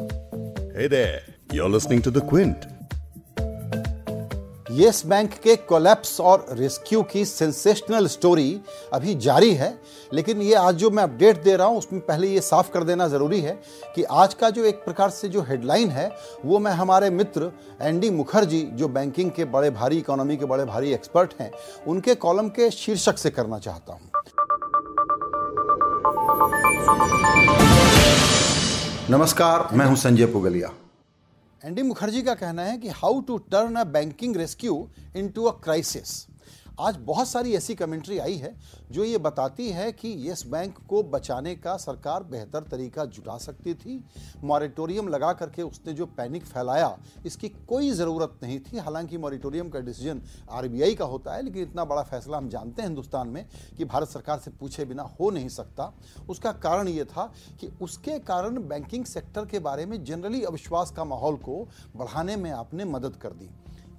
Hey there, you're listening to The Quint. Yes Bank के collapse और rescue की sensational story अभी जारी है लेकिन ये आज जो मैं अपडेट दे रहा हूँ उसमें पहले ये साफ़ कर देना ज़रूरी है कि आज का जो एक प्रकार से जो हेडलाइन है वो मैं हमारे मित्र एंडी मुखर्जी जो बैंकिंग के बड़े भारी इकोनॉमी के बड़े भारी एक्सपर्ट हैं उनके कॉलम के शीर्षक से करना चाहता हूँ नमस्कार, मैं हूँ संजय पुगलिया। एंडी मुखर्जी का कहना है कि how to turn a banking rescue into a crisis आज बहुत सारी ऐसी कमेंट्री आई है जो ये बताती है कि येस बैंक को बचाने का सरकार बेहतर तरीका जुटा सकती थी। मॉरिटोरियम लगा करके उसने जो पैनिक फैलाया, इसकी कोई ज़रूरत नहीं थी। हालाँकि मॉरिटोरियम का डिसीज़न आरबीआई का होता है, लेकिन इतना बड़ा फैसला हम जानते हैं हिंदुस्तान में कि भारत सरकार से पूछे बिना हो नहीं सकता। उसका कारण ये था कि उसके कारण बैंकिंग सेक्टर के बारे में जनरली अविश्वास का माहौल को बढ़ाने में आपने मदद कर दी।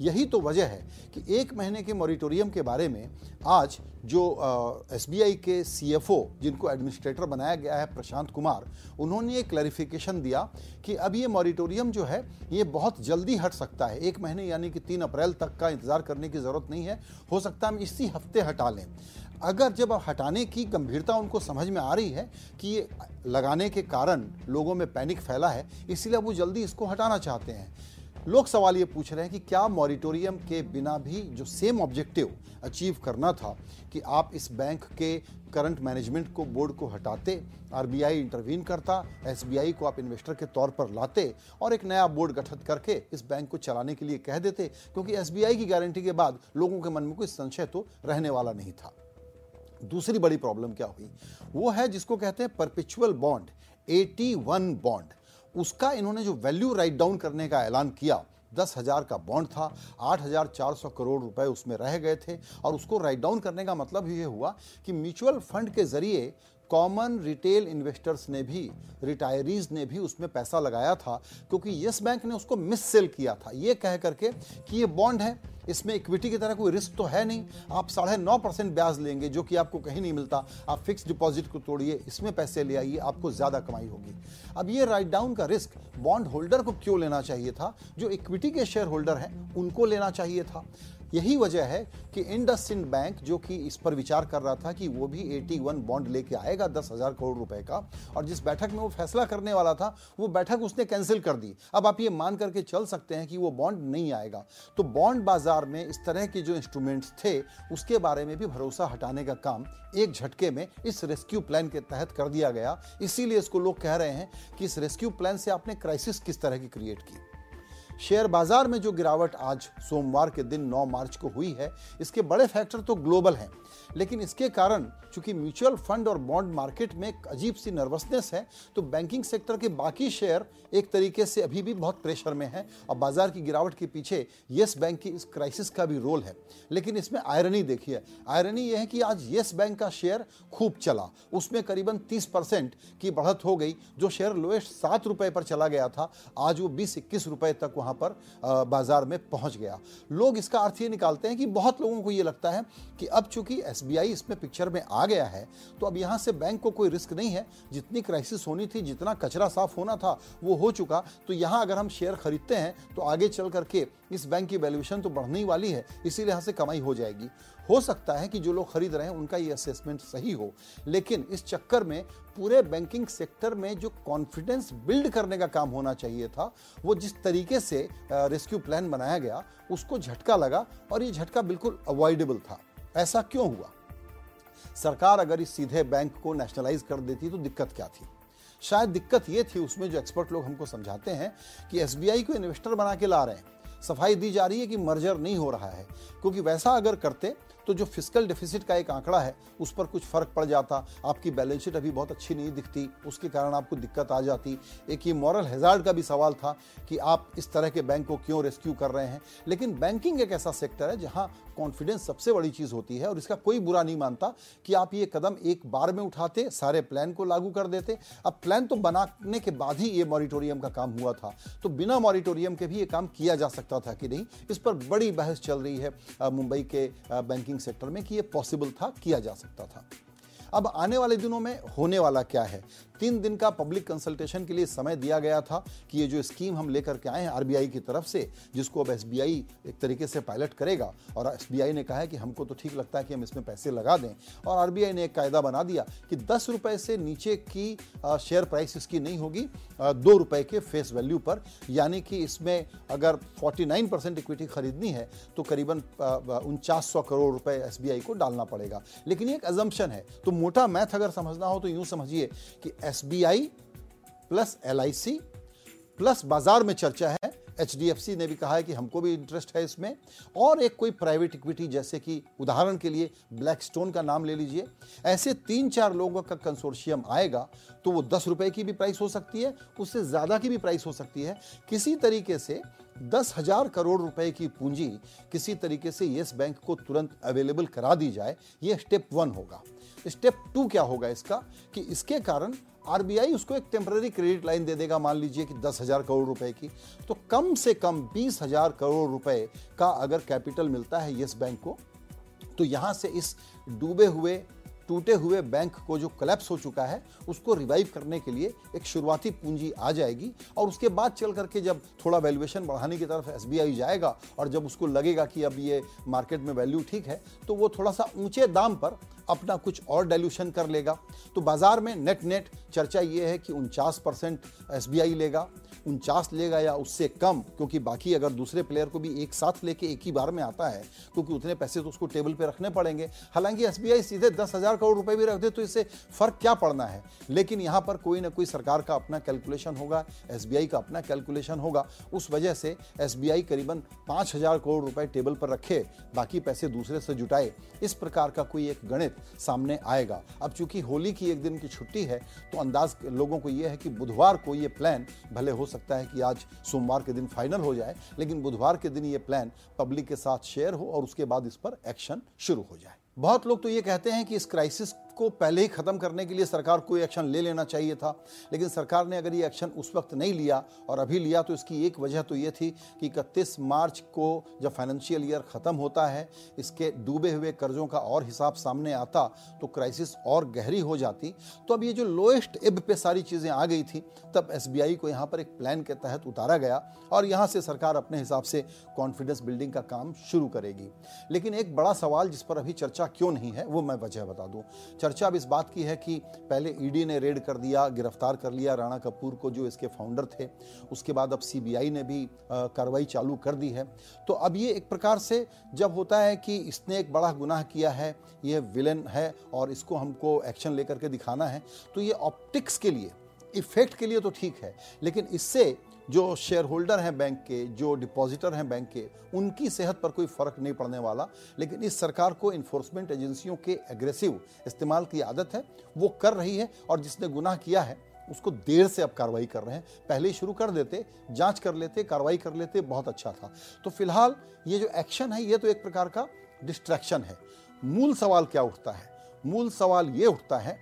यही तो वजह है कि एक महीने के मॉरिटोरियम के बारे में आज जो एसबीआई के सीएफओ, जिनको एडमिनिस्ट्रेटर बनाया गया है, प्रशांत कुमार, उन्होंने ये क्लैरिफिकेशन दिया कि अब ये मॉरिटोरियम जो है, ये बहुत जल्दी हट सकता है। एक महीने यानी कि तीन अप्रैल तक का इंतज़ार करने की ज़रूरत नहीं है। हो सकता हम इसी हफ़्ते हटा लें। अगर जब हटाने की गंभीरता उनको समझ में आ रही है कि ये लगाने के कारण लोगों में पैनिक फैला है, इसीलिए वो जल्दी इसको हटाना चाहते हैं। लोग सवाल ये पूछ रहे हैं कि क्या मॉरिटोरियम के बिना भी जो सेम ऑब्जेक्टिव अचीव करना था कि आप इस बैंक के करंट मैनेजमेंट को बोर्ड को हटाते, आरबीआई इंटरवीन करता, एसबीआई को आप इन्वेस्टर के तौर पर लाते और एक नया बोर्ड गठित करके इस बैंक को चलाने के लिए कह देते, क्योंकि एसबीआई की गारंटी के बाद लोगों के मन में कोई संशय तो रहने वाला नहीं था। दूसरी बड़ी प्रॉब्लम क्या हुई? वो है जिसको कहते हैं परपिचुअल बॉन्ड 81 बॉन्ड उसका इन्होंने जो वैल्यू राइट डाउन करने का ऐलान किया, दस हज़ार का बॉन्ड था, आठ हज़ार चार सौ करोड़ रुपए उसमें रह गए थे। और उसको राइट डाउन करने का मतलब ये हुआ कि म्यूचुअल फंड के ज़रिए कॉमन रिटेल इन्वेस्टर्स ने भी रिटायरीज ने भी उसमें पैसा लगाया था, क्योंकि यस बैंक ने उसको मिस सेल किया था। ये कह करके कि ये बॉन्ड है, इसमें इक्विटी की तरह कोई रिस्क तो है नहीं। आप साढ़े नौ परसेंट ब्याज लेंगे, जो कि आपको कहीं नहीं मिलता। आप फिक्स डिपॉजिट को तोड़िए, इसमें पैसे ले आइए, आपको ज़्यादा कमाई होगी। अब ये राइट डाउन का रिस्क बॉन्ड होल्डर को क्यों लेना चाहिए था? जो इक्विटी के शेयर होल्डर हैं, उनको लेना चाहिए था। यही वजह है कि इंडस इंड बैंक, जो कि इस पर विचार कर रहा था कि वो भी 81 बॉन्ड लेके आएगा, दस हज़ार करोड़ रुपए का, और जिस बैठक में वो फैसला करने वाला था, वो बैठक उसने कैंसिल कर दी। अब आप ये मान करके चल सकते हैं कि वो बॉन्ड नहीं आएगा। तो बॉन्ड बाज़ार में इस तरह के जो इंस्ट्रूमेंट्स थे, उसके बारे में भी भरोसा हटाने का काम एक झटके में इस रेस्क्यू प्लान के तहत कर दिया गया। इसीलिए इसको लोग कह रहे हैं कि इस रेस्क्यू प्लान से आपने क्राइसिस किस तरह की क्रिएट की। शेयर बाज़ार में जो गिरावट आज सोमवार के दिन 9 मार्च को हुई है, इसके बड़े फैक्टर तो ग्लोबल हैं। लेकिन इसके कारण, चूँकि म्यूचुअल फंड और बॉन्ड मार्केट में एक अजीब सी नर्वसनेस है तो बैंकिंग सेक्टर के बाकी शेयर एक तरीके से अभी भी बहुत प्रेशर में है और बाज़ार की गिरावट के पीछे येस बैंक की इस क्राइसिस का भी रोल है। लेकिन इसमें आयरनी देखिए आयरनी यह है कि आज येस बैंक का शेयर खूब चला। उसमें करीबन तीस परसेंट की बढ़त हो गई, जो शेयर लोएस्ट सात रुपए पर चला गया था, आज वो बीस इक्कीस रुपए तक वहाँ पर बाज़ार में पहुँच गया। लोग इसका अर्थ ये निकालते हैं कि बहुत लोगों को ये लगता है कि अब चूँकि एस इसमें पिक्चर में आ गया है तो अब यहाँ से बैंक को कोई रिस्क नहीं है। जितनी क्राइसिस होनी थी, जितना कचरा साफ़ होना था, वो हो चुका। तो यहाँ अगर हम शेयर खरीदते हैं तो आगे चल करके इस बैंक की वैल्यूएशन तो बढ़ने ही वाली है, इसीलिए यहाँ से कमाई हो जाएगी। हो सकता है कि जो लोग खरीद रहे हैं, उनका ये असेसमेंट सही हो। लेकिन इस चक्कर में पूरे बैंकिंग सेक्टर में जो कॉन्फिडेंस बिल्ड करने का काम होना चाहिए था, वो जिस तरीके से रेस्क्यू प्लान बनाया गया, उसको झटका लगा और ये झटका बिल्कुल अवॉइडेबल था। ऐसा क्यों हुआ? सरकार अगर इस सीधे बैंक को नेशनलाइज कर देती तो दिक्कत क्या थी? शायद दिक्कत ये थी उसमें जो एक्सपर्ट लोग हमको समझाते हैं कि एसबीआई को इन्वेस्टर बना के ला रहे हैं। सफ़ाई दी जा रही है कि मर्जर नहीं हो रहा है, क्योंकि वैसा अगर करते तो जो फ़िज़िकल डिफिसिट का एक आंकड़ा है, उस पर कुछ फ़र्क पड़ जाता। आपकी बैलेंस शीट अभी बहुत अच्छी नहीं दिखती, उसके कारण आपको दिक्कत आ जाती। एक ये मॉरल हेजार्ड का भी सवाल था कि आप इस तरह के बैंक को क्यों रेस्क्यू कर रहे हैं। लेकिन बैंकिंग एक ऐसा सेक्टर है जहाँ कॉन्फिडेंस सबसे बड़ी चीज़ होती है और इसका कोई बुरा नहीं मानता कि आप ये कदम एक बार में उठाते, सारे प्लान को लागू कर देते। अब प्लान तो बनाने के बाद ही ये मॉरिटोरियम का काम हुआ था। तो बिना मॉरिटोरियम के भी ये काम किया जा सकता था कि नहीं? इस पर बड़ी बहस चल रही है मुंबई के बैंकिंग सेक्टर में कि ये पॉसिबल था किया जा सकता था। अब आने वाले दिनों में होने वाला क्या है? तीन दिन का पब्लिक कंसल्टेशन के लिए समय दिया गया था कि ये जो स्कीम हम लेकर के आए हैं आरबीआई की तरफ़ से, जिसको अब एसबीआई एक तरीके से पायलट करेगा और एसबीआई ने कहा है कि हमको तो ठीक लगता है कि हम इसमें पैसे लगा दें और आरबीआई ने एक कायदा बना दिया कि दस रुपए से नीचे की शेयर प्राइस इसकी नहीं होगी दो रुपए के फेस वैल्यू पर, यानी कि इसमें अगर 49 परसेंट इक्विटी खरीदनी है तो करीबन उनचास करोड़ रुपए एसबीआई को डालना पड़ेगा। लेकिन ये एक अजम्पन है तो मोटा मैथ अगर समझना हो तो यूँ समझिए कि एस प्लस एल प्लस बाज़ार में चर्चा है। एच ने भी कहा है कि हमको भी इंटरेस्ट है इसमें। और एक कोई प्राइवेट इक्विटी जैसे कि उदाहरण के लिए ब्लैक स्टोन का नाम ले लीजिए। ऐसे तीन चार लोगों का कंसोर्शियम आएगा तो वो दस रुपए की भी प्राइस हो सकती है, उससे ज़्यादा की भी प्राइस हो सकती है। किसी तरीके से दस हज़ार करोड़ रुपए की पूंजी किसी तरीके से येस बैंक को तुरंत अवेलेबल करा दी जाए, ये स्टेप वन होगा। स्टेप टू क्या होगा इसका? कि इसके कारण आरबीआई उसको एक टेम्पररी क्रेडिट लाइन दे देगा, मान लीजिए कि दस हज़ार करोड़ रुपए की। तो कम से कम बीस हज़ार करोड़ रुपए का अगर कैपिटल मिलता है येस बैंक को तो यहाँ से इस डूबे हुए टूटे हुए बैंक को जो कलेप्स हो चुका है, उसको रिवाइव करने के लिए एक शुरुआती पूंजी आ जाएगी और उसके बाद चल करके जब थोड़ा वैल्यूएशन बढ़ाने की तरफ़ एसबीआई जाएगा और जब उसको लगेगा कि अब ये मार्केट में वैल्यू ठीक है तो वो थोड़ा सा ऊँचे दाम पर अपना कुछ और डाइल्यूशन कर लेगा। तो बाज़ार में नेट नेट चर्चा ये है कि उनचास परसेंट एस लेगा, उनचास लेगा या उससे कम, क्योंकि बाकी अगर दूसरे प्लेयर को भी एक साथ लेके एक ही बार में आता है, क्योंकि उतने पैसे तो उसको टेबल पे रखने पड़ेंगे। हालाँकि एसबीआई सीधे दस हज़ार करोड़ रुपए भी रख दे तो इससे फ़र्क क्या पड़ना है? लेकिन यहाँ पर कोई ना कोई सरकार का अपना कैलकुलेशन होगा एसबीआई का अपना कैलकुलेशन होगा। उस वजह से एसबीआई करीबन पाँच हज़ार करोड़ रुपए टेबल पर रखे, बाकी पैसे दूसरे से जुटाए। इस प्रकार का कोई एक गणित सामने आएगा। अब चूँकि होली की एक दिन की छुट्टी है तो अंदाज लोगों को यह है कि बुधवार को यह प्लान भले हो सकता है कि आज सोमवार के दिन फाइनल हो जाए, लेकिन बुधवार के दिन ये प्लान पब्लिक के साथ शेयर हो और उसके बाद इस पर एक्शन शुरू हो जाए। बहुत लोग तो ये कहते हैं कि इस क्राइसिस को पहले ही खत्म करने के लिए सरकार कोई एक्शन ले लेना चाहिए था। लेकिन सरकार ने अगर ये एक्शन उस वक्त नहीं लिया और अभी लिया तो इसकी एक वजह तो ये थी कि इकतीस मार्च को जब फाइनेंशियल ईयर ख़त्म होता है, इसके डूबे हुए कर्जों का और हिसाब सामने आता तो क्राइसिस और गहरी हो जाती। तो अब ये जो लोएस्ट एब पे सारी चीज़ें आ गई थी, तब एसबीआई को यहाँ पर एक प्लान के तहत उतारा गया और यहाँ से सरकार अपने हिसाब से कॉन्फिडेंस बिल्डिंग का काम शुरू करेगी। लेकिन एक बड़ा सवाल जिस पर अभी चर्चा क्यों नहीं है, वो मैं वजह बता दूँ। चर्चा अब इस बात की है कि पहले ईडी ने रेड कर दिया, गिरफ़्तार कर लिया राणा कपूर को, जो इसके फाउंडर थे। उसके बाद अब सीबीआई ने भी कार्रवाई चालू कर दी है। तो अब ये एक प्रकार से जब होता है कि इसने एक बड़ा गुनाह किया है, ये विलन है और इसको हमको एक्शन लेकर के दिखाना है तो ये ऑप्टिक्स के लिए इफ़ेक्ट के लिए तो ठीक है। लेकिन इससे जो शेयर होल्डर हैं बैंक के, जो डिपॉजिटर हैं बैंक के, उनकी सेहत पर कोई फ़र्क नहीं पड़ने वाला। लेकिन इस सरकार को इन्फोर्समेंट एजेंसियों के एग्रेसिव इस्तेमाल की आदत है, वो कर रही है और जिसने गुनाह किया है, उसको देर से अब कार्रवाई कर रहे हैं। पहले ही शुरू कर देते, जाँच कर लेते, कार्रवाई कर लेते, बहुत अच्छा था। तो फ़िलहाल ये जो एक्शन है, ये तो एक प्रकार का डिस्ट्रैक्शन है। मूल सवाल क्या उठता है? मूल सवाल ये उठता है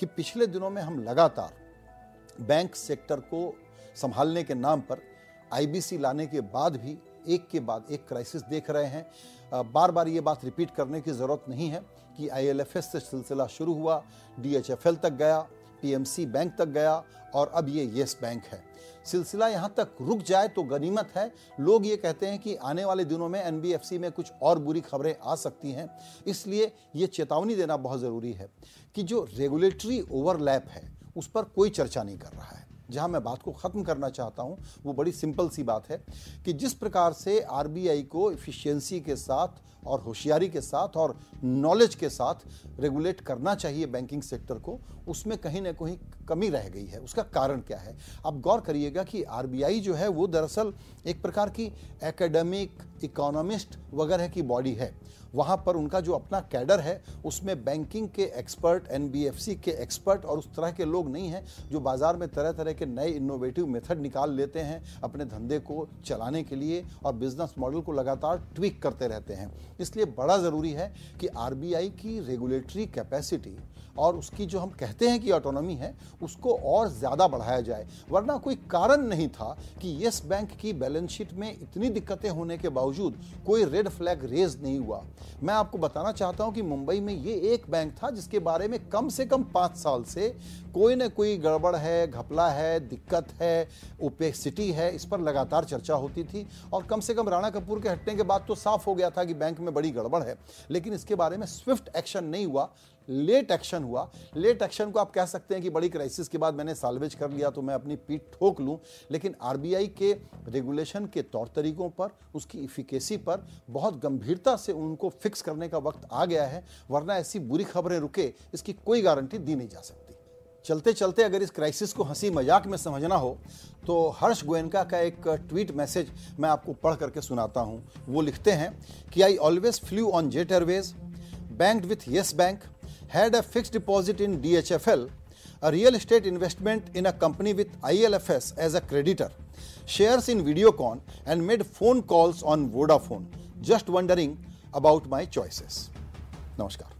कि पिछले दिनों में हम लगातार बैंक सेक्टर को संभालने के नाम पर आईबीसी लाने के बाद भी एक के बाद एक क्राइसिस देख रहे हैं। बार बार ये बात रिपीट करने की ज़रूरत नहीं है कि आईएलएफएस से सिलसिला शुरू हुआ डीएचएफएल तक गया पीएमसी बैंक तक गया और अब ये येस बैंक है। सिलसिला यहाँ तक रुक जाए तो गनीमत है। लोग ये कहते हैं कि आने वाले दिनों में एनबीएफसी में कुछ और बुरी खबरें आ सकती हैं। इसलिए ये चेतावनी देना बहुत ज़रूरी है कि जो रेगुलेटरी ओवरलैप है, उस पर कोई चर्चा नहीं कर रहा है। जहाँ मैं बात को ख़त्म करना चाहता हूँ, वो बड़ी सिंपल सी बात है कि जिस प्रकार से आरबीआई को इफ़िशियंसी के साथ और होशियारी के साथ और नॉलेज के साथ रेगुलेट करना चाहिए बैंकिंग सेक्टर को, उसमें कहीं ना कहीं कमी रह गई है। उसका कारण क्या है? आप गौर करिएगा कि आरबीआई जो है, वो दरअसल एक प्रकार की एकेडमिक इकोनॉमिस्ट वगैरह की बॉडी है। वहाँ पर उनका जो अपना कैडर है, उसमें बैंकिंग के एक्सपर्ट एनबीएफसी के एक्सपर्ट और उस तरह के लोग नहीं हैं जो बाज़ार में तरह तरह के नए इनोवेटिव मेथड निकाल लेते हैं अपने धंधे को चलाने के लिए और बिज़नेस मॉडल को लगातार ट्विक करते रहते हैं। इसलिए बड़ा ज़रूरी है कि आरबीआई की रेगुलेटरी कैपेसिटी और उसकी जो हम कहते हैं कि ऑटोनॉमी है, उसको और ज़्यादा बढ़ाया जाए। वरना कोई कारण नहीं था कि येस बैंक की बैलेंस शीट में इतनी दिक्कतें होने के बावजूद कोई रेड फ्लैग रेज नहीं हुआ। मैं आपको बताना चाहता हूँ कि मुंबई में ये एक बैंक था जिसके बारे में कम से कम पाँच साल से कोई ना कोई गड़बड़ है, घपला है, दिक्कत है, ओपेसिटी है, इस पर लगातार चर्चा होती थी और कम से कम राणा कपूर के हटने के बाद तो साफ़ हो गया था कि बैंक में बड़ी गड़बड़ है। लेकिन इसके बारे में स्विफ्ट एक्शन नहीं हुआ लेट एक्शन हुआ। लेट एक्शन को आप कह सकते हैं कि बड़ी क्राइसिस के बाद मैंने सालवेज कर लिया तो मैं अपनी पीठ ठोक लूँ, लेकिन आरबीआई के रेगुलेशन के तौर तरीकों पर, उसकी इफिकेसी पर बहुत गंभीरता से उनको फिक्स करने का वक्त आ गया है, वरना ऐसी बुरी खबरें रुके, इसकी कोई गारंटी दी नहीं जा सकती। चलते चलते अगर इस क्राइसिस को हँसी मज़ाक में समझना हो तो हर्ष गोयनका का एक ट्वीट मैसेज मैं आपको पढ़ करके सुनाता हूँ। वो लिखते हैं कि I always flew on Jet Airways bank with Yes Bank had a fix deposit in D H F L a real estate investment in a company with I L F S as a creditor shares in Videocon and made phone calls on Vodafone just wondering about my choices नमस्कार